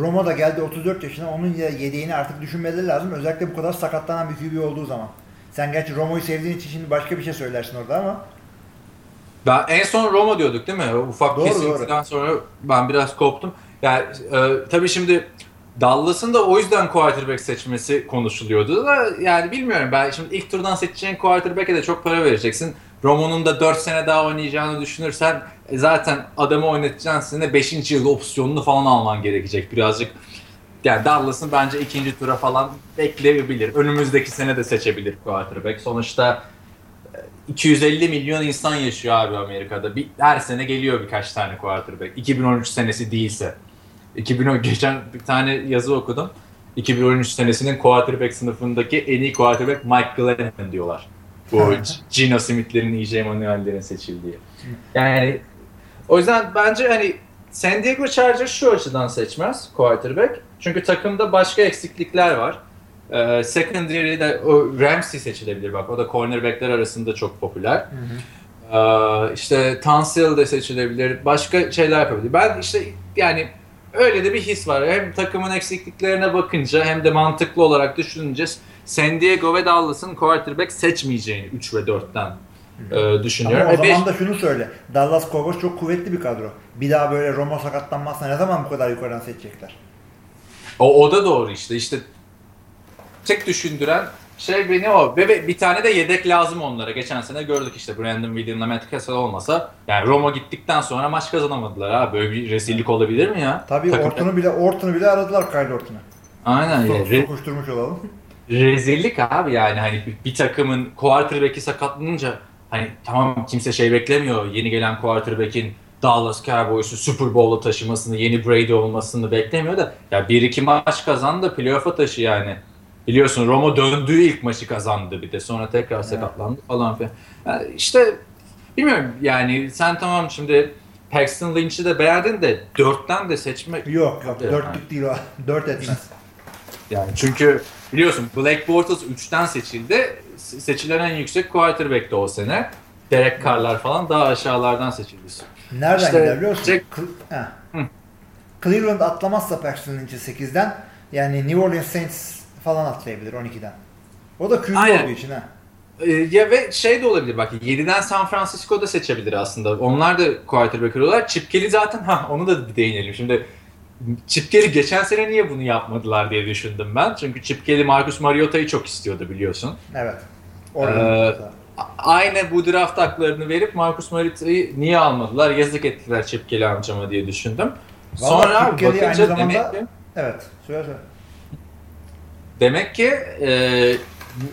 Roma da geldi 34 yaşına. Onun yedeğini artık düşünmeleri lazım. Özellikle bu kadar sakatlanan bir QB olduğu zaman. Sen gerçi Roma'yı sevdiğin için şimdi başka bir şey söylersin orada ama. Ben en son Roma diyorduk değil mi? Ufak doğru, kesintiden doğru. sonra ben biraz koptum. Yani e, tabii şimdi Dallas'ın da o yüzden quarterback seçmesi konuşuluyordu da yani bilmiyorum ben şimdi ilk turdan seçeceğin quarterback'e de çok para vereceksin. Romo'nun da 4 sene daha oynayacağını düşünürsen e, zaten adamı oynatacaksın sene 5. yıl opsiyonunu falan alman gerekecek birazcık. Yani Dallas'ın bence ikinci tura falan bekleyebilir. Önümüzdeki sene de seçebilir quarterback. Sonuçta 250 e, milyon insan yaşıyor abi Amerika'da. Bir, her sene geliyor birkaç tane quarterback. 2013 senesi değilse. 2010 geçen bir tane yazı okudum. 2013 senesinin quarterback sınıfındaki en iyi quarterback Mike Glennon diyorlar. Bu Gino Smith'lerin, E.J. Manuel'lerin seçildiği. Yani o yüzden bence hani San Diego Chargers şu açıdan seçmez quarterback. Çünkü takımda başka eksiklikler var. Ee, secondary'de o Ramsey seçilebilir bak. O da cornerbackler arasında çok popüler. Hı hı. Ee, işte Tansil de seçilebilir. Başka şeyler yapabilir. Ben işte yani öyle de bir his var. Hem takımın eksikliklerine bakınca hem de mantıklı olarak düşününce San Diego ve Dallas'ın quarterback seçmeyeceğini 3 ve 4'ten e, düşünüyorum. Ama o zaman da şunu söyle. Dallas Cowboys çok kuvvetli bir kadro. Bir daha böyle Roma sakatlanmazsa ne zaman bu kadar yukarıdan seçecekler? O, o da doğru işte. İşte tek düşündüren şey beni o. Ve bir tane de yedek lazım onlara. Geçen sene gördük işte Brandon Williams'la Matt Cassel olmasa yani Roma gittikten sonra maç kazanamadılar ha. Böyle bir rezillik olabilir mi ya? Tabii Takım... Orton'u bile Orton'u bile aradılar Kyle Orton'u. Aynen. Sok, yani. Sokuşturmuş olalım. Rezillik abi yani hani bir, bir takımın quarterback'i sakatlanınca hani tamam kimse şey beklemiyor. Yeni gelen quarterback'in Dallas Cowboys'u Super Bowl'a taşımasını, yeni Brady olmasını beklemiyor da ya bir iki maç kazandı da playoff'a taşı yani. Biliyorsun Roma döndüğü ilk maçı kazandı bir de sonra tekrar sakatlandı falan filan. Yani işte bilmiyorum yani sen tamam şimdi Paxton Lynch'i de beğendin de dörtten de seçmek... Yok yok dörtlük yani. değil o. Dört etmez. Yani çünkü biliyorsun Black Bortles 3'ten seçildi. Seçilen en yüksek quarterback'ti o sene. Derek Carr'lar falan daha aşağılardan seçildi. Nereden işte, gider biliyor musun? Jack... Cleveland atlamazsa Paxton Lynch'i 8'den yani New Orleans Saints falan atlayabilir 12'den. O da QB olduğu için ha. Ee, ya ve şey de olabilir bak 7'den San Francisco'da seçebilir aslında. Onlar da quarterback oluyorlar. Chip Kelly zaten ha onu da değinelim. Şimdi Chip Kelly geçen sene niye bunu yapmadılar diye düşündüm ben. Çünkü Chip Kelly Marcus Mariota'yı çok istiyordu biliyorsun. Evet. Ee, aynı bu draft haklarını verip Marcus Mariota'yı niye almadılar? Yazık ettiler Chip Kelly amcama diye düşündüm. Vallahi Sonra Chip Kelly bakınca aynı zamanda, demek ki Evet. Söyle söyle. Demek ki e,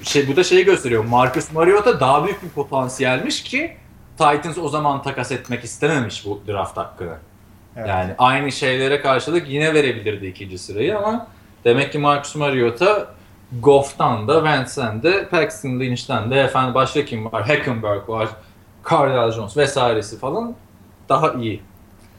şey bu da şeyi gösteriyor. Marcus Mariota daha büyük bir potansiyelmiş ki Titans o zaman takas etmek istememiş bu draft hakkını. Evet. Yani aynı şeylere karşılık yine verebilirdi ikinci sırayı ama demek ki Marcus Mariota Goff'tan da, Wentz'ten de, Paxton Lynch'ten de, efendim başka kim var? Hackenberg var, Cardell Jones vesairesi falan daha iyi.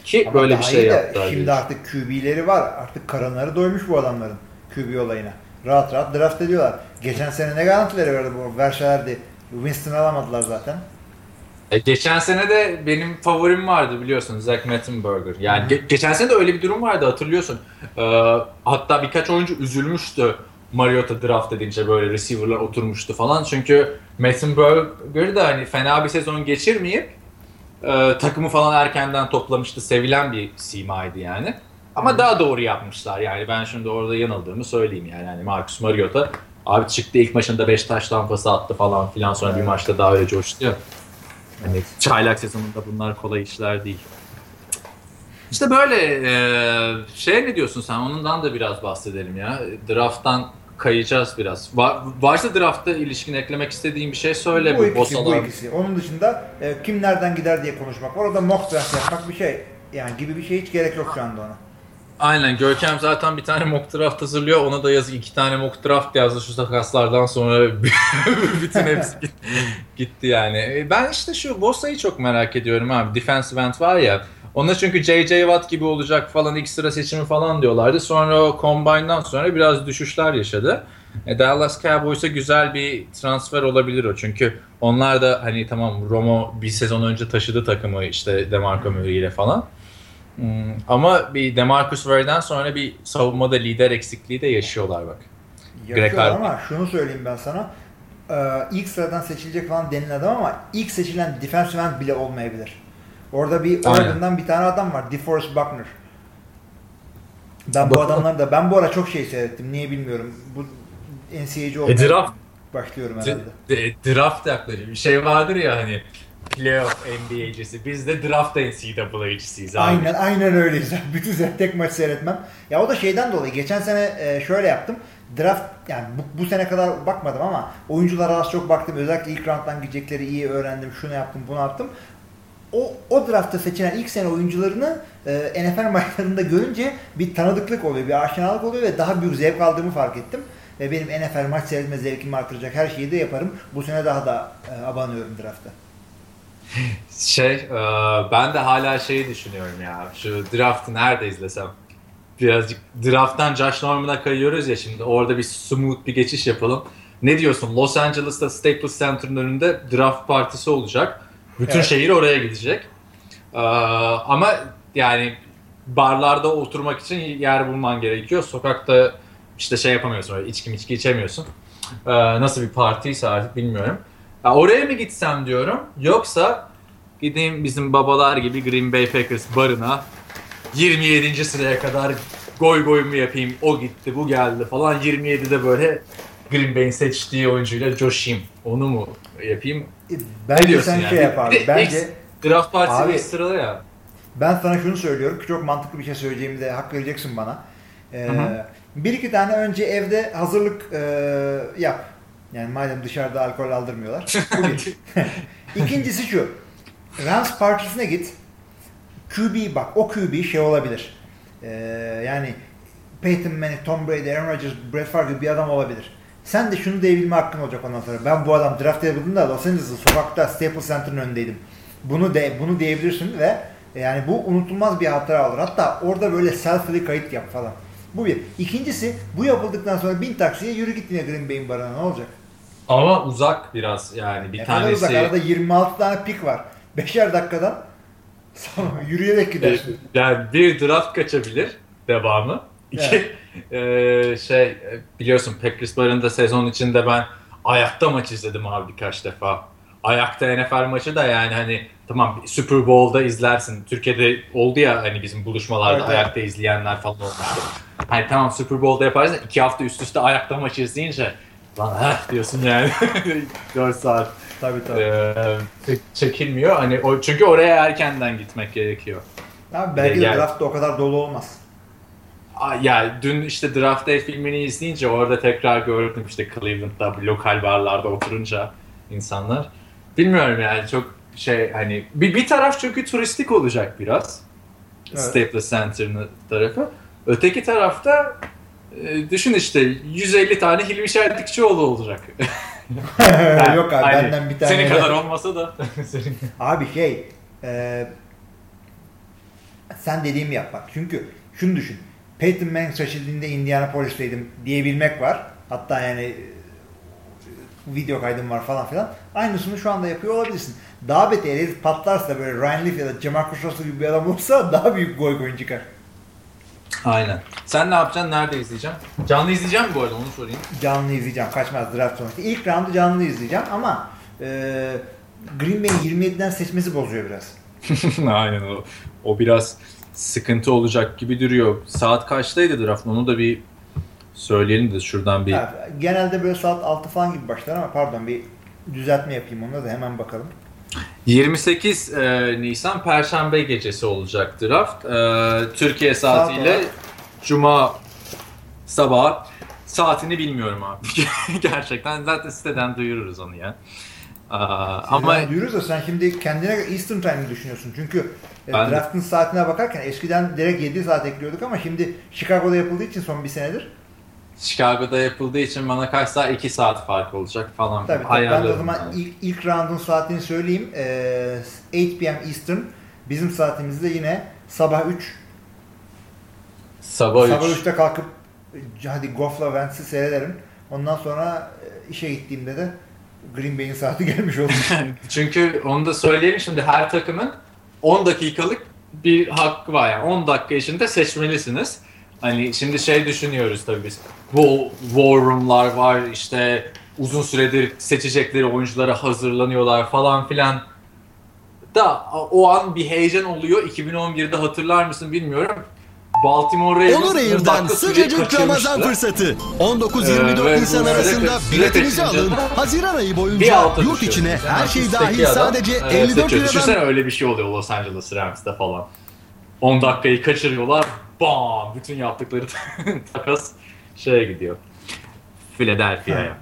Ki ama böyle bir şey yaptı. Şimdi artık QB'leri var. Artık karınları doymuş bu adamların QB olayına rahat rahat draft ediyorlar. Geçen sene ne garantileri vardı bu verselerdi. Winston alamadılar zaten. E, geçen sene de benim favorim vardı biliyorsun Zach Mettenberger. Yani ge- geçen sene de öyle bir durum vardı hatırlıyorsun. Ee, hatta birkaç oyuncu üzülmüştü Mariota draft edince böyle receiver'lar oturmuştu falan. Çünkü Mettenberger de hani fena bir sezon geçirmeyip e, takımı falan erkenden toplamıştı. Sevilen bir simaydı yani. Ama daha doğru yapmışlar yani ben şimdi orada yanıldığımı söyleyeyim yani. yani Marcus Mariota abi çıktı ilk maçında 5 taş tampası attı falan filan sonra bir maçta daha öyle coştu ya. Hani çaylak sezonunda bunlar kolay işler değil. İşte böyle e, şey ne diyorsun sen onundan da biraz bahsedelim ya. Draft'tan kayacağız biraz. Var, varsa draftta ilişkin eklemek istediğin bir şey söyle. Bu, bu ikisi, bu ikisi. Onun dışında e, kim nereden gider diye konuşmak. Orada mock draft yapmak bir şey. Yani gibi bir şey hiç gerek yok şu anda ona. Aynen Görkem zaten bir tane mock draft hazırlıyor. Ona da yazık iki tane mock draft yazdı şu takaslardan sonra bütün hepsi gitti yani. E, ben işte şu Bosa'yı çok merak ediyorum abi. Defensive end var ya. Ona çünkü J.J. Watt gibi olacak falan ilk sıra seçimi falan diyorlardı. Sonra o Combine'dan sonra biraz düşüşler yaşadı. E, Dallas Cowboys'a güzel bir transfer olabilir o. Çünkü onlar da hani tamam Romo bir sezon önce taşıdı takımı işte DeMarco Murray ile falan. Hmm, ama bir Demarcus Ware'den sonra bir savunmada lider eksikliği de yaşıyorlar bak. Yaşıyorlar ama şunu söyleyeyim ben sana. Ee, ilk sıradan seçilecek falan denilen adam ama ilk seçilen defensive end bile olmayabilir. Orada bir Oregon'dan bir tane adam var. DeForest Buckner. Ben bu adamları da ben bu ara çok şey seyrettim. Niye bilmiyorum. Bu NCAA'ci olmaya e, draft, başlıyorum herhalde. D- draft yaklaşıyor. Bir şey vardır ya hani playoff NBA'cisi. Biz de draft NCAA'cisiyiz abi. Aynen, aynen öyleyiz. Bütün sene tek maç seyretmem. Ya o da şeyden dolayı. Geçen sene e, şöyle yaptım. Draft yani bu, bu sene kadar bakmadım ama oyunculara az çok baktım. Özellikle ilk rounddan gidecekleri iyi öğrendim. Şunu yaptım, bunu yaptım. O, o draftta seçilen ilk sene oyuncularını e, NFL maçlarında görünce bir tanıdıklık oluyor, bir aşinalık oluyor ve daha büyük zevk aldığımı fark ettim. Ve benim NFL maç seyretme zevkimi artıracak her şeyi de yaparım. Bu sene daha da e, abanıyorum draftta. Şey, e, ben de hala şeyi düşünüyorum ya. Şu draftı nerede izlesem? Birazcık drafttan Josh Norman'a kayıyoruz ya şimdi. Orada bir smooth bir geçiş yapalım. Ne diyorsun? Los Angeles'ta Staples Center'ın önünde draft partisi olacak. Bütün evet. şehir oraya gidecek. Ee, ama yani barlarda oturmak için yer bulman gerekiyor. Sokakta işte şey yapamıyorsun, öyle içki içki içemiyorsun. Ee, nasıl bir partiyse artık bilmiyorum. Ya oraya mı gitsem diyorum. Yoksa gideyim bizim babalar gibi Green Bay Packers barına 27. sıraya kadar goy goy mu yapayım o gitti bu geldi falan 27'de böyle Green Bay'in seçtiği oyuncuyla coşayım. Onu mu yapayım? E, bence sen yani? şey yap abi. Bence draft partisi sırada ya. Ben sana şunu söylüyorum ki çok mantıklı bir şey söyleyeceğimi de hak vereceksin bana. Ee, bir iki tane önce evde hazırlık e, yap. Yani madem dışarıda alkol aldırmıyorlar. Bu bir. İkincisi şu. Rams partisine git. QB bak o QB şey olabilir. Ee, yani Peyton Manning, Tom Brady, Aaron Rodgers, Brett Favre gibi bir adam olabilir. Sen de şunu diyebilme hakkın olacak ondan sonra. Ben bu adam draft edildiğinde Los Angeles'ın sokakta Staples Center'ın önündeydim. Bunu de bunu diyebilirsin ve yani bu unutulmaz bir hatıra olur. Hatta orada böyle selfie kayıt yap falan. Bu bir. İkincisi bu yapıldıktan sonra bin taksiye yürü git yine Green Bay'in barına ne olacak? Ama uzak biraz yani bir ne tanesi. uzak arada 26 tane pik var. Beşer dakikadan sonra yürüyerek gidersin. Yani bir draft kaçabilir devamı. İki evet. e, şey biliyorsun Packers barında sezon içinde ben ayakta maç izledim abi birkaç defa. Ayakta NFL maçı da yani hani tamam Super Bowl'da izlersin. Türkiye'de oldu ya hani bizim buluşmalarda evet, ayakta evet. izleyenler falan olmuştu. Hani tamam Super Bowl'da yaparsın iki hafta üst üste ayakta maçı izleyince lan heh diyorsun yani 4 saat. Tabii tabii. Ee, çekilmiyor. Hani o çünkü oraya erkenden gitmek gerekiyor. Abi belki de yani, draft da o kadar dolu olmaz. Ya dün işte Draft Day filmini izleyince orada tekrar gördüm işte Cleveland'da lokal barlarda oturunca insanlar. Bilmiyorum yani çok şey hani bir, bir taraf çünkü turistik olacak biraz. Evet. Staples Center'ın tarafı. Öteki tarafta e, düşün işte 150 tane Hilmi Şerdikçioğlu olacak. yani, Yok abi hani, benden bir tane. Senin kadar olmasa da. abi şey e, sen dediğimi yap bak. Çünkü şunu düşün. Peyton Manning seçildiğinde Indianapolis'teydim diyebilmek var. Hatta yani video kaydım var falan filan. Aynısını şu anda yapıyor olabilirsin. Daha beter patlarsa böyle Ryan Leaf ya da Jamarcus Russell gibi bir adam olursa daha büyük goy goyun çıkar. Aynen. Sen ne yapacaksın? Nerede izleyeceğim? Canlı izleyeceğim mi bu arada onu sorayım. Canlı izleyeceğim. Kaçmaz draft sonrası. İlk roundu canlı izleyeceğim ama e, Green Bay'in 27'den seçmesi bozuyor biraz. Aynen o. O biraz sıkıntı olacak gibi duruyor. Saat kaçtaydı draft? Onu da bir söyleyelim de şuradan bir... Ha, genelde böyle saat 6 falan gibi başlar ama pardon bir düzeltme yapayım ona da hemen bakalım. 28 e, Nisan Perşembe gecesi olacak draft. E, Türkiye saatiyle Saat Cuma sabah saatini bilmiyorum abi. Gerçekten zaten siteden duyururuz onu ya. Aa, ama duyururuz da sen şimdi kendine Eastern Time'ı düşünüyorsun. Çünkü e, draft'ın saatine bakarken eskiden direkt 7 saat ekliyorduk ama şimdi Chicago'da yapıldığı için son bir senedir Chicago'da yapıldığı için bana kaç saat 2 saat fark olacak falan. Tabii, tabii. Ben de o zaman yani. ilk, ilk round'un saatini söyleyeyim. Ee, 8 p.m. Eastern. Bizim saatimizde yine sabah 3. Sabah 3. Sabah 3'te kalkıp hadi Goff'la Vance'i seyrederim. Ondan sonra e, işe gittiğimde de Green Bay'in saati gelmiş oldu. Çünkü onu da söyleyelim şimdi her takımın 10 dakikalık bir hakkı var yani 10 dakika içinde seçmelisiniz. Hani şimdi şey düşünüyoruz tabii biz. Bu war room'lar var işte uzun süredir seçecekleri oyunculara hazırlanıyorlar falan filan. Da o an bir heyecan oluyor. 2011'de hatırlar mısın bilmiyorum. Baltimore Ravens Onur Air'den sıcacık Ramazan fırsatı. 19-24 Ee, Nisan arasında biletinizi alın. Haziran ayı boyunca yurt içine her şey dahil adam, sadece e, 54 seçiyor. Düşünsene liradan öyle bir şey oluyor Los Angeles Rams'te falan. 10 dakikayı kaçırıyorlar. Bam! Bütün yaptıkları takas şeye gidiyor. Philadelphia'ya.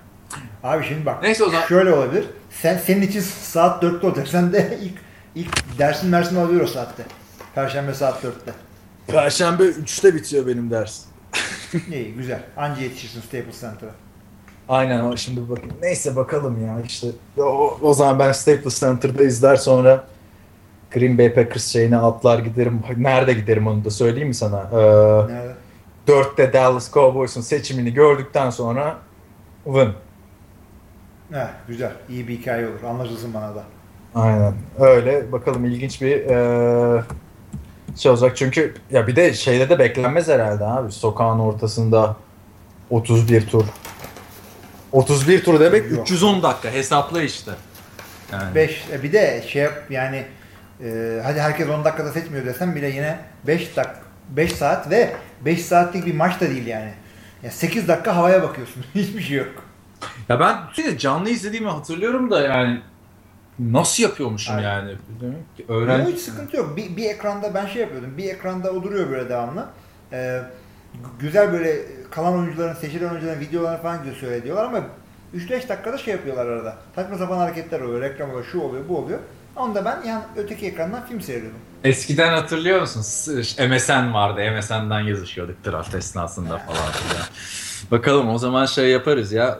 Abi şimdi bak. Neyse o zaman- Şöyle olabilir. Sen senin için saat 4'te olacak. Sen de ilk ilk dersin mersin alıyor o saatte. Perşembe saat 4'te. Perşembe 3'te bitiyor benim ders. İyi güzel. Anca yetişirsin Staples Center'a. Aynen ama şimdi bakın. Neyse bakalım ya işte. O, o zaman ben Staples Center'da izler sonra Green Bay Packers şeyine atlar giderim. Nerede giderim onu da söyleyeyim mi sana? Ee, Nerede? 4'te Dallas Cowboys'un seçimini gördükten sonra win. Heh, güzel. İyi bir hikaye olur. Anlaşılsın bana da. Aynen öyle. Bakalım ilginç bir eee şey olacak. Çünkü ya bir de şeyde de beklenmez herhalde abi. Sokağın ortasında 31 tur. 31 tur demek Yok. 310 dakika hesapla işte. Yani. 5 bir de şey yap yani e, hadi herkes 10 dakikada seçmiyor desem bile yine 5 dak 5 saat ve 5 saatlik bir maç da değil yani. Ya 8 dakika havaya bakıyorsun. Hiçbir şey yok. Ya ben canlı izlediğimi hatırlıyorum da yani nasıl yapıyormuşum Aynen. yani. Öğren... Hiç sıkıntı yok. Bir, bir ekranda ben şey yapıyordum. Bir ekranda o duruyor böyle devamlı. Ee, güzel böyle kalan oyuncuların, seçilen oyuncuların videolarını falan güzel söylüyorlar ama 3-5 dakikada şey yapıyorlar arada. Saçma sapan hareketler oluyor. Reklam oluyor, şu oluyor, bu oluyor. Onu da ben yani öteki ekrandan film seyrediyordum. Eskiden hatırlıyor musun? S- MSN vardı. MSN'den yazışıyorduk draft esnasında falan filan. Bakalım o zaman şey yaparız ya.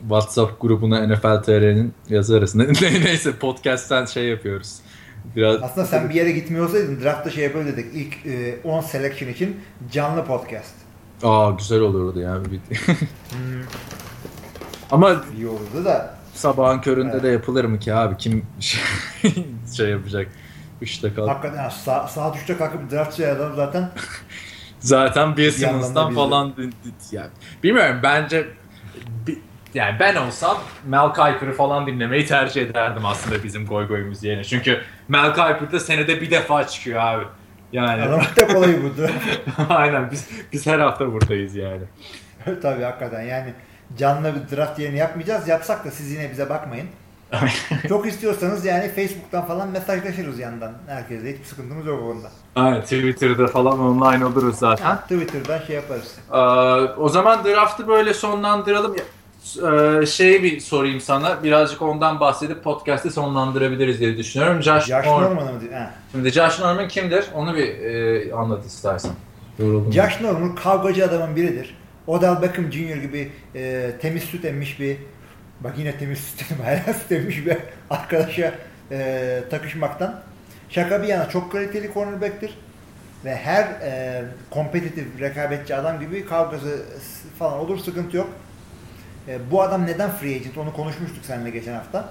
WhatsApp grubuna NFL TR'nin yazarız. Ne, ne- neyse podcast'ten şey yapıyoruz. Biraz Aslında sen bir yere gitmiyor olsaydın draftta şey yapalım dedik. İlk e, 10 selection için canlı podcast. aa güzel olurdu ya. Hmm, Ama iyi olurdu da. Sabahın köründe Evet. de yapılır mı ki abi? Kim şey yapacak? Üçte kal. Hakikaten ha, sa- saat 3'te kalkıp draft şey adam zaten Zaten bir Simmons'dan falan yani bilmiyorum bence yani ben olsam Mel Kiper'ı falan dinlemeyi tercih ederdim aslında bizim goy goyumuz yerine. Çünkü Mel Kiper de senede bir defa çıkıyor abi. Yani aramak da kolay bu draft. aynen biz biz her hafta buradayız yani. Tabii hakikaten yani canlı bir draft yayını yapmayacağız. Yapsak da siz yine bize bakmayın. Çok istiyorsanız yani Facebook'tan falan mesajlaşırız yandan. Herkese hiçbir sıkıntımız yok onda. Aynen Twitter'da falan online oluruz zaten. Ha, Twitter'dan şey yaparız. Ee, o zaman draftı böyle sonlandıralım. Ee, şeyi bir sorayım sana. Birazcık ondan bahsedip podcast'i sonlandırabiliriz diye düşünüyorum. Josh, Josh Norman. Norman'ı mı? Şimdi Josh Norman kimdir? Onu bir e, anlat istersen. Yoruldum. Josh Norman kavgacı adamın biridir. Odell Beckham Jr. gibi e, temiz süt emmiş bir bak yine temiz süt emmiş, hala süt emmiş bir arkadaşa e, takışmaktan. Şaka bir yana çok kaliteli cornerback'tir. Ve her e, kompetitif rekabetçi adam gibi kavgası falan olur sıkıntı yok. E, bu adam neden free agent onu konuşmuştuk seninle geçen hafta.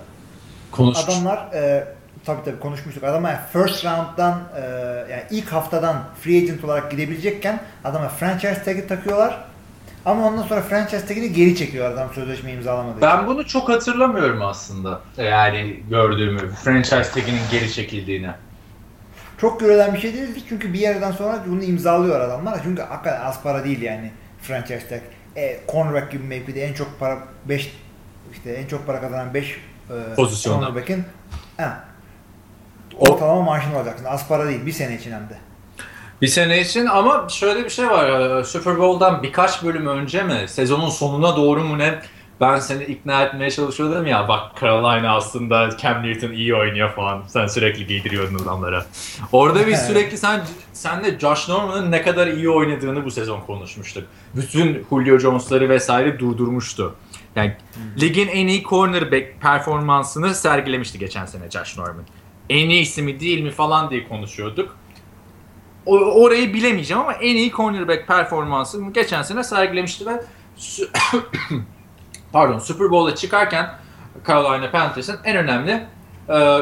Konuş. Adamlar e, tabii tabii konuşmuştuk. Adama first round'dan e, yani ilk haftadan free agent olarak gidebilecekken adama franchise tag'i takıyorlar. Ama ondan sonra franchise tag'ini geri çekiyor adam sözleşme imzalamadığı için. Ben bunu çok hatırlamıyorum aslında. Yani gördüğümü, franchise taginin geri çekildiğini. Çok görülen bir şey değildi çünkü bir yerden sonra bunu imzalıyor adamlar. Çünkü hakikaten az para değil yani franchise tag. E, cornerback gibi mevkide en çok para 5 işte en çok para kazanan 5 e, Pozisyonda. cornerback'in he, ortalama maaşını alacaksın. Az para değil bir sene için hem de. Bir sene için ama şöyle bir şey var. Super Bowl'dan birkaç bölüm önce mi, sezonun sonuna doğru mu ne ben seni ikna etmeye çalışıyordum ya bak Carolina aslında Cam Newton iyi oynuyor falan. Sen sürekli giydiriyordun adamlara. Orada biz sürekli sen senle Josh Norman'ın ne kadar iyi oynadığını bu sezon konuşmuştuk. Bütün Julio Jones'ları vesaire durdurmuştu. Yani ligin en iyi cornerback performansını sergilemişti geçen sene Josh Norman. En iyisi mi değil mi falan diye konuşuyorduk. Orayı bilemeyeceğim ama en iyi cornerback performansını geçen sene sergilemişti ve pardon Super Bowl'a çıkarken Carolina Panthers'ın en önemli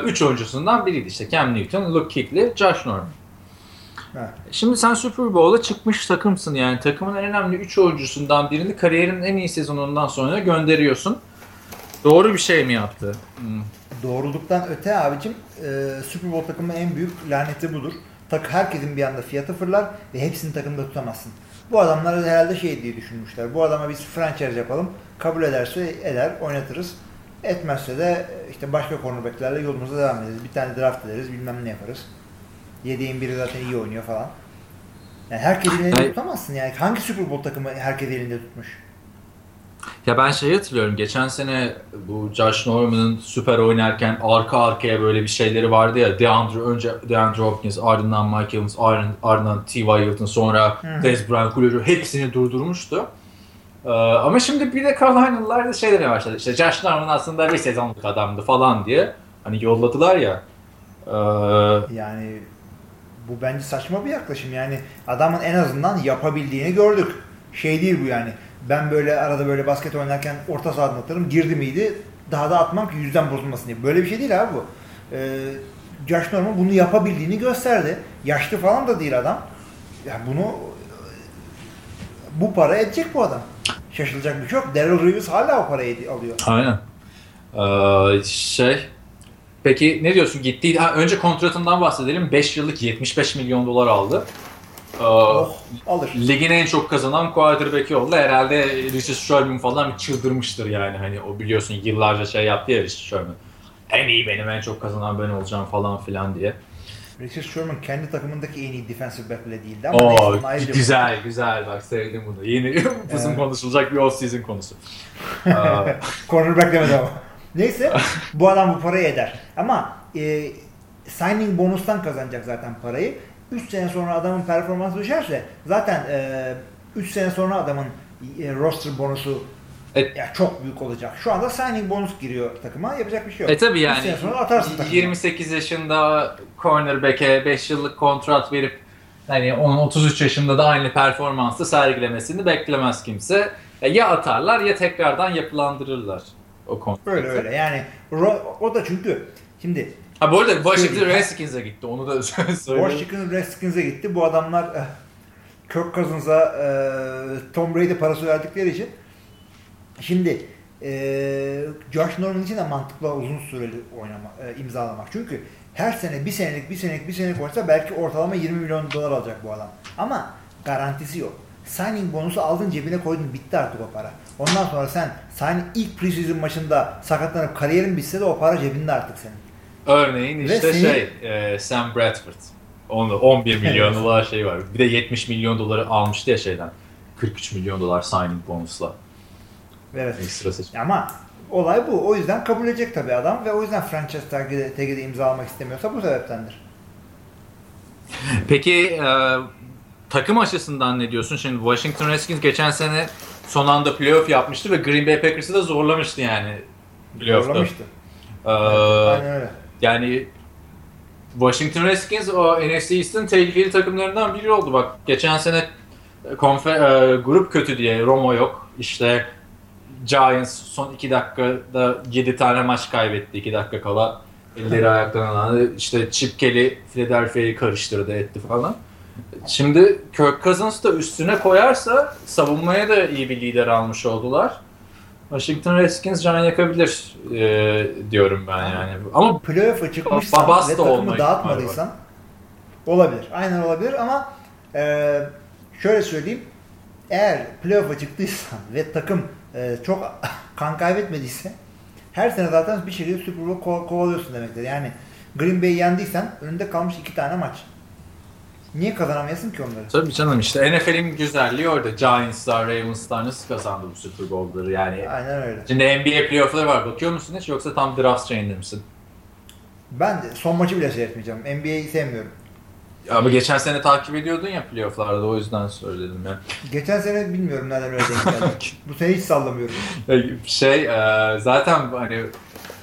3 oyuncusundan biriydi işte Cam Newton, Luke Kuechly, Josh Norman. Evet. Şimdi sen Super Bowl'a çıkmış takımsın yani. Takımın en önemli 3 oyuncusundan birini kariyerinin en iyi sezonundan sonra gönderiyorsun. Doğru bir şey mi yaptı? Hmm. Doğruluktan öte abicim e, Super Bowl takımının en büyük laneti budur. Tak herkesin bir anda fiyatı fırlar ve hepsini takımda tutamazsın. Bu adamlar herhalde şey diye düşünmüşler. Bu adama biz franchise yapalım. Kabul ederse eder, oynatırız. Etmezse de işte başka cornerbacklerle yolumuza devam ederiz. Bir tane draft ederiz, bilmem ne yaparız. Yedeğin biri zaten iyi oynuyor falan. Yani herkes elinde tutamazsın yani. Hangi Super Bowl takımı herkes elinde tutmuş? Ya ben şey hatırlıyorum. Geçen sene bu Josh Norman'ın süper oynarken arka arkaya böyle bir şeyleri vardı ya. DeAndre önce DeAndre Hopkins, ardından Mike Evans, ardından, ardından T.Y. Hilton, sonra Hı. Dez Bryant, Julio hepsini durdurmuştu. Ee, ama şimdi bir de Carolinalılar da şey demeye başladı. İşte Josh Norman aslında bir sezonluk adamdı falan diye. Hani yolladılar ya. Ee, Yani bu bence saçma bir yaklaşım. Yani adamın en azından yapabildiğini gördük. Şey değil bu yani. Ben böyle arada böyle basket oynarken orta sahadan atarım. Girdi miydi daha da atmam ki yüzden bozulmasın diye. Böyle bir şey değil abi bu. Ee, Josh Norman bunu yapabildiğini gösterdi. Yaşlı falan da değil adam. Ya bunu bu para edecek bu adam. Şaşılacak bir şey yok. Daryl Reeves hala o parayı alıyor. Aynen. Ee, şey. Peki ne diyorsun? Gitti. Ha, önce kontratından bahsedelim. 5 yıllık 75 milyon dolar aldı. Ee, Oh alır. Ligin en çok kazanan quarterback'i oldu. Herhalde Richard Sherman falan çıldırmıştır yani. Hani o biliyorsun yıllarca şey yaptı ya Richard Sherman. En iyi benim en çok kazanan ben olacağım falan filan diye. Richard Sherman kendi takımındaki en iyi defensive back bile değildi ama Oo neyse, güzel güzel bak sevdim bunu. Yeni uzun Evet. konuşulacak bir off season konusu. Ee, Cornerback demedi ama. Neyse bu adam bu parayı eder. Ama e, signing bonustan kazanacak zaten parayı. 3 sene sonra adamın performansı düşerse zaten 3 sene sonra adamın e, roster bonusu Evet. ya çok büyük olacak. Şu anda signing bonus giriyor takıma. Yapacak bir şey yok. E tabi yani sene sonra atarsın takıma. 28 yaşında cornerback'e 5 yıllık kontrat verip hani onun 33 yaşında da aynı performansı sergilemesini beklemez kimse. E, Ya atarlar ya tekrardan yapılandırırlar o kontratı. Öyle öyle yani o da çünkü şimdi Ha bu arada Washington. Redskins'e gitti onu da söyleyeyim. Washington Redskins'e gitti. Bu adamlar eh, Kirk Cousins'a eh, Tom Brady parası verdikleri için şimdi eh, Josh Norman için de mantıklı uzun süreli oynama, eh, imzalamak. Çünkü her sene bir senelik bir senelik bir senelik oynasa belki ortalama 20 milyon dolar alacak bu adam. Ama garantisi yok. Signing bonusu aldın cebine koydun bitti artık o para. Ondan sonra sen signing ilk preseason maçında sakatlanıp kariyerin bitse de o para cebinde artık senin. Örneğin Ve işte seni- şey e, Sam Bradford. Onu 11 milyon dolar şey var. Bir de 70 milyon doları almıştı ya şeyden. 43 milyon dolar signing bonusla. Evet. Ekstra seçim. Ama olay bu. O yüzden kabul edecek tabii adam ve o yüzden franchise tag'de, tag'de imzalamak istemiyorsa bu sebeptendir. Peki e, takım açısından ne diyorsun? Şimdi Washington Redskins geçen sene son anda playoff yapmıştı ve Green Bay Packers'ı da zorlamıştı yani playoff'ta. Zorlamıştı. E, Aynen öyle. Yani Washington Redskins o NFC East'in tehlikeli takımlarından biri oldu. Bak geçen sene konfer, e, grup kötü diye Romo yok. İşte Giants son 2 dakikada 7 tane maç kaybetti 2 dakika kala. Elleri ayaklarına alan. İşte Chip Kelly Philadelphia'yı karıştırdı etti falan. Şimdi Kirk Cousins da üstüne koyarsa savunmaya da iyi bir lider almış oldular. Washington Redskins can yakabilir e, diyorum ben yani. Ama Playoff'a çıkmışsan Babas ve da olma takımı dağıtmadıysan olabilir. Aynen olabilir ama e, şöyle söyleyeyim. Eğer playoff'a çıktıysan ve takım e, çok kan kaybetmediyse her sene zaten bir şekilde Super Bowl ko- kovalıyorsun demektir. Yani Green Bay'i yendiysen önünde kalmış iki tane maç. Niye kazanamayasın ki onları? Tabii canım işte NFL'in güzelliği orada. Giants'lar, Ravens'lar nasıl kazandı bu Super Bowl'ları yani. Aynen öyle. Şimdi NBA playoff'ları var. Bakıyor musun hiç yoksa tam draft şeyinde misin? Ben de son maçı bile seyretmeyeceğim. NBA'yi sevmiyorum. Ama geçen sene takip ediyordun ya playoff'larda o yüzden söyledim ya. Geçen sene bilmiyorum nereden öyle denk geldi. Bu sene hiç sallamıyorum. Şey e, zaten hani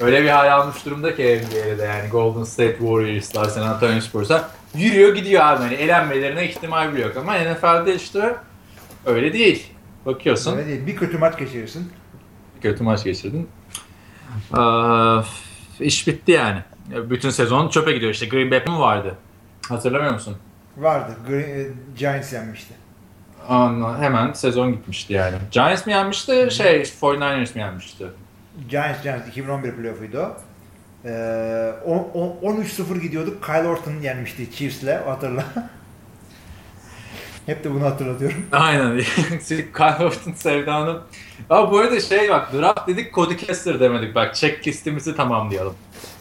öyle bir hal almış durumda ki NBA'de de yani Golden State Warriors'lar, San Antonio Spurs'a yürüyor gidiyor abi hani elenmelerine ihtimal bile yok ama NFL'de işte öyle değil. Bakıyorsun. Öyle değil. Bir kötü maç geçirirsin. kötü maç geçirdin. Ee, iş bitti yani. Bütün sezon çöpe gidiyor. İşte Green Bay mi vardı? Hatırlamıyor musun? Vardı. Green, Giants yenmişti. Anla, hemen sezon gitmişti yani. Giants mi yenmişti, şey 49ers mi yenmişti? Giants Giants 2011 playoff'uydu o. Ee, 13-0 gidiyorduk. Kyle Orton yenmişti Chiefs'le hatırla. Hep de bunu hatırlatıyorum. Aynen. Kyle Orton sevdanın. Ama bu arada şey bak draft dedik Cody Kessler demedik. Bak checklistimizi tamamlayalım.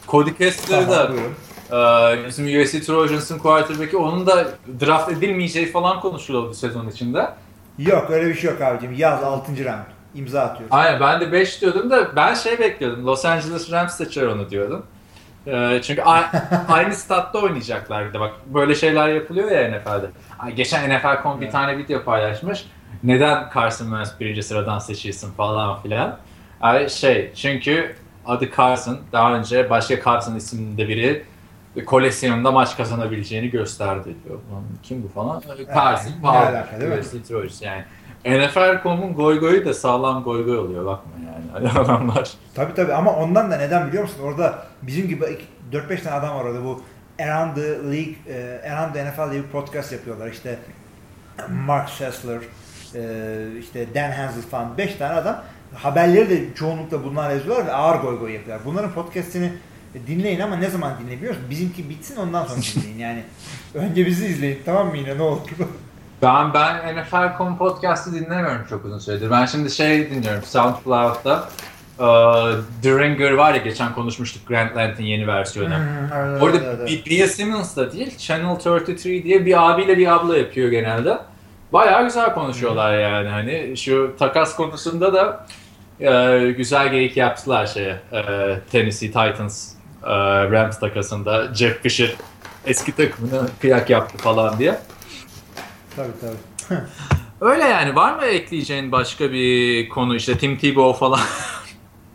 Cody Kessler'ı Tamam, da buyurun. e, bizim USC Trojans'ın quarterback'i onun da draft edilmeyeceği falan konuşuluyordu sezon içinde. Yok öyle bir şey yok abicim. Yaz 6. round. İmza atıyoruz. Aynen ben de 5 diyordum da ben şey bekliyordum. Los Angeles Rams seçer onu diyordum. Ee, çünkü aynı statta oynayacaklar bir de bak böyle şeyler yapılıyor ya NFL'de. Geçen NFL.com bir tane video paylaşmış. Neden Carson Wentz birinci sıradan seçilsin falan filan. Ay, şey çünkü adı Carson daha önce başka Carson isminde biri koleksiyonunda maç kazanabileceğini gösterdi diyor. Kim bu falan? Carson? USC Trojans yani. NFL.com'un goy goyu da sağlam goy goy oluyor bakma yani adamlar. Tabii tabii ama ondan da neden biliyor musun? Orada bizim gibi 4-5 tane adam var orada bu Around the League, e, Around the NFL bir podcast yapıyorlar. İşte Mark Sessler, e, işte Dan Hansel falan 5 tane adam haberleri de çoğunlukla bunlar yazıyorlar ve ağır goy goy yapıyorlar. Bunların podcastini dinleyin ama ne zaman dinleyin biliyor musun? Bizimki bitsin ondan sonra dinleyin yani. Önce bizi izleyin tamam mı yine ne olur. Ben ben NFL.com podcast'ı dinlemiyorum çok uzun süredir. Ben şimdi şey dinliyorum SoundCloud'da. e, The Ringer var ya geçen konuşmuştuk Grantland'in yeni versiyonu. Evet, Orada evet, Bill Simmons da değil, Channel 33 diye bir abiyle bir abla yapıyor genelde. Bayağı güzel konuşuyorlar yani hani şu takas konusunda da e, güzel geyik yaptılar şeye. E, Tennessee Titans e, Rams takasında Jeff Fisher eski takımına kıyak yaptı falan diye. Tabii tabii. Öyle yani var mı ekleyeceğin başka bir konu işte Tim Tebow falan?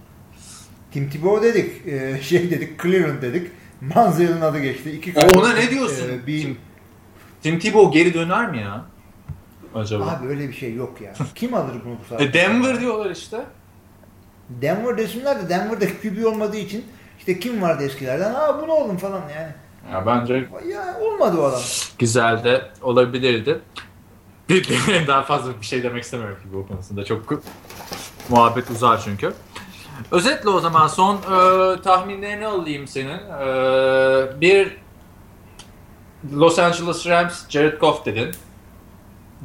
Tim Tebow dedik, e, şey dedik, Cleveland dedik. Manziel'in adı geçti. İki Ona kardeş, ne diyorsun? e, bir... Tim, Tim Tebow geri döner mi ya? Acaba? Abi öyle bir şey yok ya. Kim alır bunu bu saatte? E, Denver diyorlar işte. Denver desinler de Denver'da QB olmadığı için işte kim vardı eskilerden? Aa bunu oldum falan yani. Ya bence Ya olmadı o adam. güzel de olabilirdi. Bir, daha fazla bir şey demek istemiyorum ki bu konusunda. Çok muhabbet uzar çünkü. Özetle o zaman son e, tahminlerini alayım senin. E, bir Los Angeles Rams Jared Goff dedin.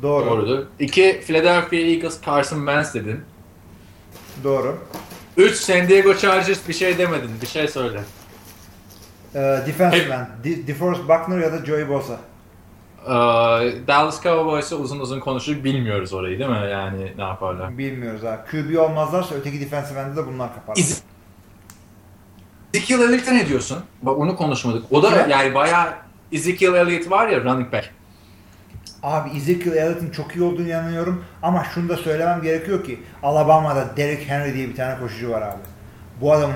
Doğru. Doğru. Doğrudur. İki Philadelphia Eagles Carson Wentz dedin. Üç San Diego Chargers bir şey demedin. Bir şey söyle. Ee, defensive Hey. end. De- DeForest Buckner ya da Joey Bosa. Ee, Dallas Cowboys'u uzun uzun konuştuk. Bilmiyoruz orayı değil mi? Yani ne yaparlar. Bilmiyoruz ha. QB olmazlarsa öteki defensive end'de de bunlar kapar. İz- Ezekiel Elliott'a ne diyorsun? Bak onu konuşmadık. O da Kime? yani bayağı Ezekiel Elliott var ya running back. Abi Ezekiel Elliott'ın çok iyi olduğunu inanıyorum ama şunu da söylemem gerekiyor ki Alabama'da Derrick Henry diye bir tane koşucu var abi. Bu adamın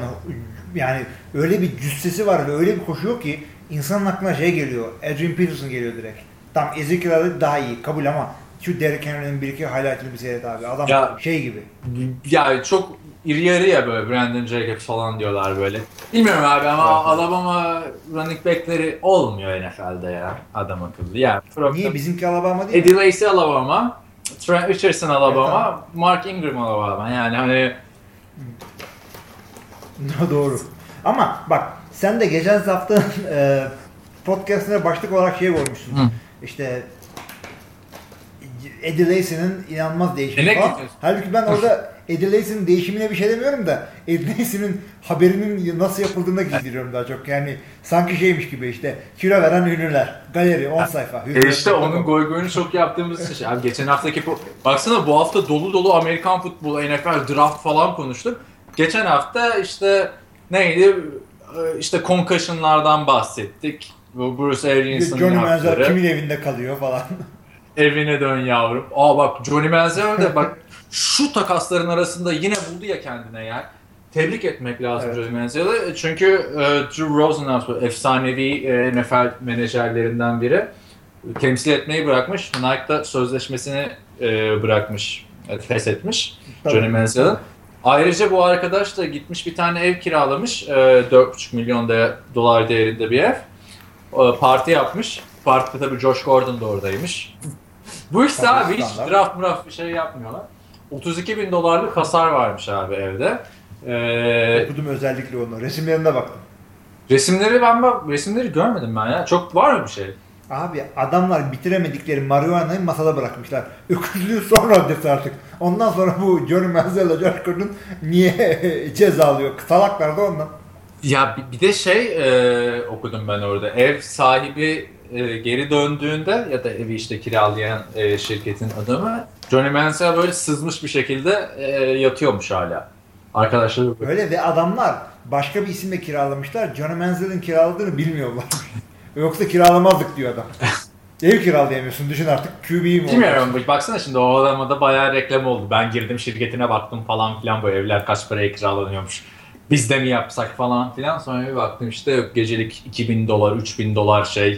yani öyle bir cüssesi var ve öyle bir koşuyor ki insanın aklına şey geliyor. Adrian Peterson geliyor direkt. Tam Ezekiel Elliott daha iyi kabul ama şu Derrick Henry'nin bir iki highlight'ını bir seyret abi. Adam Ya- şey gibi. Ya çok iri yarı ya böyle Brandon Jacobs falan diyorlar böyle. Bilmiyorum abi ama Evet. Alabama running backleri olmuyor NFL'de ya adam akıllı. Ya Niye bizimki Alabama değil? Eddie Lacy Alabama, Trent Richardson Alabama, Mark Ingram Alabama. Yani hani Doğru. Ama bak sen de geçen hafta e, podcastine başlık olarak şey koymuşsun. Hı. İşte Eddie Lacy'nin inanılmaz değişimi E ne falan. getirsin? Halbuki ben orada Eddie Lacy'nin değişimine bir şey demiyorum da Eddie Lacy'nin haberinin nasıl yapıldığına giydiriyorum daha çok. Yani sanki şeymiş gibi işte kilo veren ünlüler. Galeri 10 sayfa. E işte onun goy goyunu çok yaptığımız şey. Abi geçen haftaki baksana bu hafta dolu dolu Amerikan futbolu, NFL, draft falan konuştuk. Geçen hafta işte neydi? Ee, İşte concussion'lardan bahsettik. Bu Bruce Arians'ın Johnny Manziel kimin evinde kalıyor falan. Evine dön yavrum. Aa bak Johnny Manziel de bak şu takasların arasında yine buldu ya kendine yer. Tebrik etmek lazım Evet. Johnny Manziel'i. Çünkü e, Drew Rosenhaus efsanevi e, NFL menajerlerinden biri. Temsil etmeyi bırakmış. Nike'da sözleşmesini e, bırakmış. E, feshetmiş Tabii. Johnny Manziel'in. Ayrıca bu arkadaş da gitmiş bir tane ev kiralamış. E, 4,5 milyon de, dolar değerinde bir ev. E, parti yapmış. parkta tabii Josh Gordon da oradaymış. Bu işte abi hiç draft muraf bir şey yapmıyorlar. 32 bin dolarlık hasar varmış abi evde. Ee, Okudum özellikle onu. Resimlerine baktım. Resimleri ben bak resimleri görmedim ben ya. Çok var mı bir şey? Abi adamlar bitiremedikleri marihuanayı masada bırakmışlar. Öküzlüğü son raddesi artık. Ondan sonra bu Johnny Manziel ile Josh Gordon niye ceza alıyor? Salaklar da ondan. Ya bir de şey e, okudum ben orada. Ev sahibi e, geri döndüğünde ya da evi işte kiralayan e, şirketin adamı Johnny Manziel böyle sızmış bir şekilde e, yatıyormuş hala. Arkadaşlar Öyle ve adamlar başka bir isimle kiralamışlar. Johnny Manziel'in kiraladığını bilmiyorlar. Yoksa kiralamazdık diyor adam. Ev kiralayamıyorsun. Düşün artık QB'yi mi Bilmiyorum. Baksana şimdi o adama da bayağı reklam oldu. Ben girdim şirketine baktım falan filan bu evler kaç paraya kiralanıyormuş. Biz de mi yapsak falan filan. Sonra bir baktım işte yok gecelik 2000 dolar, 3000 dolar şey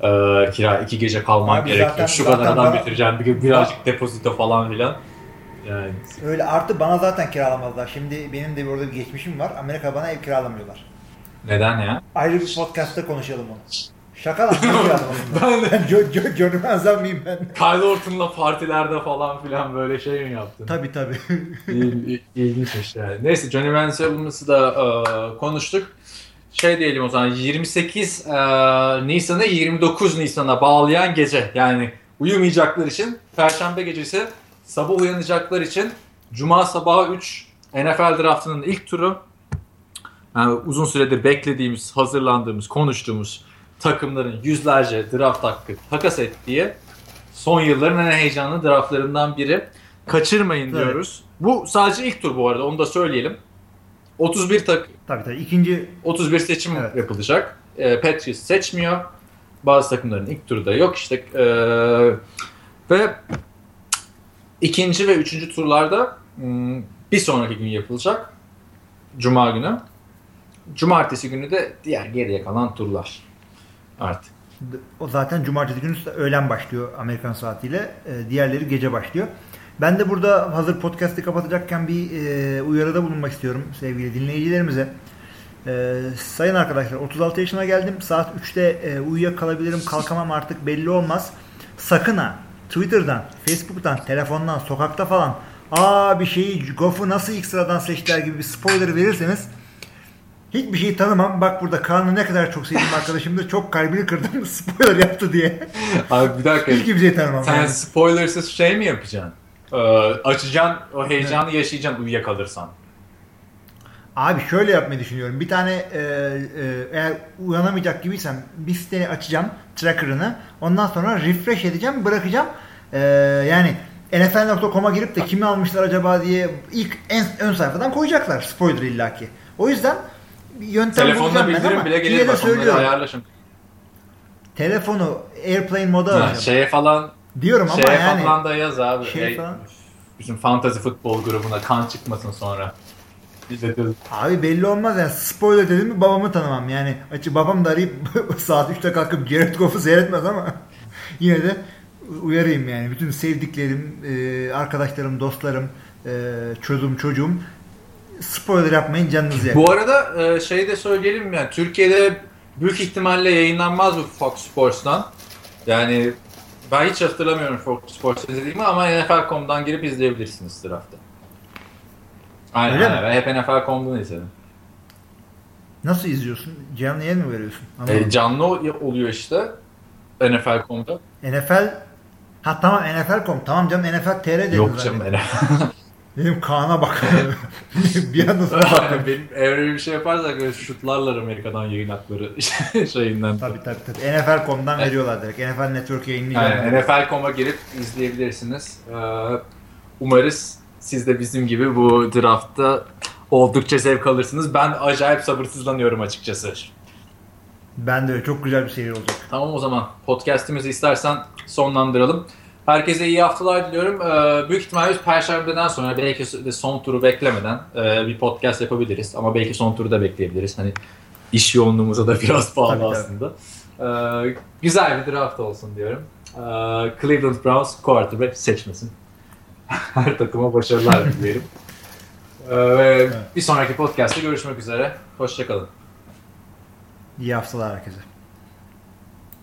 e, kira iki gece kalman Abi gerekiyor. Zaten, Şu kadar adam bitireceğim. Bir, birazcık depozito falan filan. Yani. Öyle artı bana zaten kiralamazlar. Şimdi benim de burada bir geçmişim var. Amerika bana ev kiralamıyorlar. Neden ya? Ayrı bir podcast'ta konuşalım onu. Şaka lan. ben de. Jo, jo, Manziel miyim ben? Kyle Orton'la partilerde falan filan böyle şey mi yaptın? Tabii tabii. İl, ilginçmiş yani. Neyse Johnny Manziel'ımızı da e, konuştuk. Şey diyelim o zaman 28 e, Nisan'ı 29 Nisan'a bağlayan gece. Yani uyumayacaklar için Perşembe gecesi sabah uyanacaklar için Cuma sabahı 3 NFL draftının ilk turu. Yani uzun süredir beklediğimiz, hazırlandığımız, konuştuğumuz takımların yüzlerce draft hakkı takas ettiği son yılların en heyecanlı draftlarından biri. Kaçırmayın evet. diyoruz. Bu sadece ilk tur bu arada onu da söyleyelim. 31 tak tabii tabii ikinci 31 seçim evet. yapılacak. E, Patriots seçmiyor. Bazı takımların ilk turda yok işte e, ve ikinci ve üçüncü turlarda hmm, bir sonraki gün yapılacak. Cuma günü. Cumartesi günü de diğer geriye kalan turlar artık. O zaten cumartesi günü öğlen başlıyor Amerikan saatiyle. E, diğerleri gece başlıyor. Ben de burada hazır podcast'ı kapatacakken bir e, uyarıda bulunmak istiyorum sevgili dinleyicilerimize. E, sayın arkadaşlar 36 yaşına geldim. Saat 3'te e, uyuyakalabilirim kalkamam artık belli olmaz. Sakın ha Twitter'dan, Facebook'tan, telefondan, sokakta falan aa bir şeyi Goff'u nasıl ilk sıradan seçtiler gibi bir spoiler verirseniz Hiçbir şey tanımam. Bak burada Kaan'ı ne kadar çok sevdiğim arkadaşımdır. Çok kalbini kırdım spoiler yaptı diye. Abi bir dakika. Hiç kimseyi tanımam. Sen yani. spoilersız şey mi yapacaksın? Ee, açacaksın, o heyecanı evet. yaşayacaksın uyuyakalırsan. Abi şöyle yapmayı düşünüyorum. Bir tane e, e, eğer uyanamayacak gibiysem bir siteyi açacağım tracker'ını. Ondan sonra refresh edeceğim, bırakacağım. E, yani NFL.com'a girip de kimi almışlar acaba diye ilk en ön sayfadan koyacaklar spoiler illaki. O yüzden yöntem Telefonda bildirim bile gelir bak onları ayarlaşın. Telefonu airplane moda alacağım. Şeye falan diyorum ama şeye yani. falan da yaz abi. Şey hey, falan. Bizim fantasy futbol grubuna kan çıkmasın sonra. Abi belli olmaz yani spoiler dedim mi babamı tanımam yani. Açı babam da arayıp saat 3'te kalkıp Jared Goff'u seyretmez ama yine de uyarayım yani. Bütün sevdiklerim, arkadaşlarım, dostlarım, çocuğum, çocuğum spoiler yapmayın canınızı yakın. Bu arada e, şey de söyleyelim yani Türkiye'de büyük ihtimalle yayınlanmaz bu Fox Sports'tan. Yani ben hiç hatırlamıyorum Fox Sports izlediğimi ama NFL.com'dan girip izleyebilirsiniz draftı. Aynen Öyle aynen. Ben hep NFL.com'dan izledim. Nasıl izliyorsun? Canlı yayın mı veriyorsun? E, canlı oluyor işte NFL.com'da. NFL Ha tamam NFL.com. Tamam canım NFL TR dedim Yok canım NFL. Benim Kaan'a bak. bir anda bak. Benim öyle bir şey yaparsak böyle şutlarlar Amerika'dan yayın hakları şeyinden. Tabii tabii tabii. NFL.com'dan evet. veriyorlar direkt. NFL Network yayınlıyor. Yani NFL.com'a girip izleyebilirsiniz. Ee, umarız siz de bizim gibi bu draftta oldukça zevk alırsınız. Ben acayip sabırsızlanıyorum açıkçası. Ben de öyle. Çok güzel bir seyir olacak. Tamam o zaman podcast'imizi istersen sonlandıralım. Herkese iyi haftalar diliyorum. Ee, büyük ihtimalle Perşembe'den sonra belki de son turu beklemeden e, bir podcast yapabiliriz. Ama belki son turu da bekleyebiliriz. Hani iş yoğunluğumuza da biraz bağlı tabii, aslında. Ee, güzel bir draft olsun diyorum. Ee, Cleveland Browns quarterback seçmesin. Her takıma başarılar dilerim. Ee. Bir sonraki podcast'te görüşmek üzere. Hoşçakalın. İyi haftalar herkese.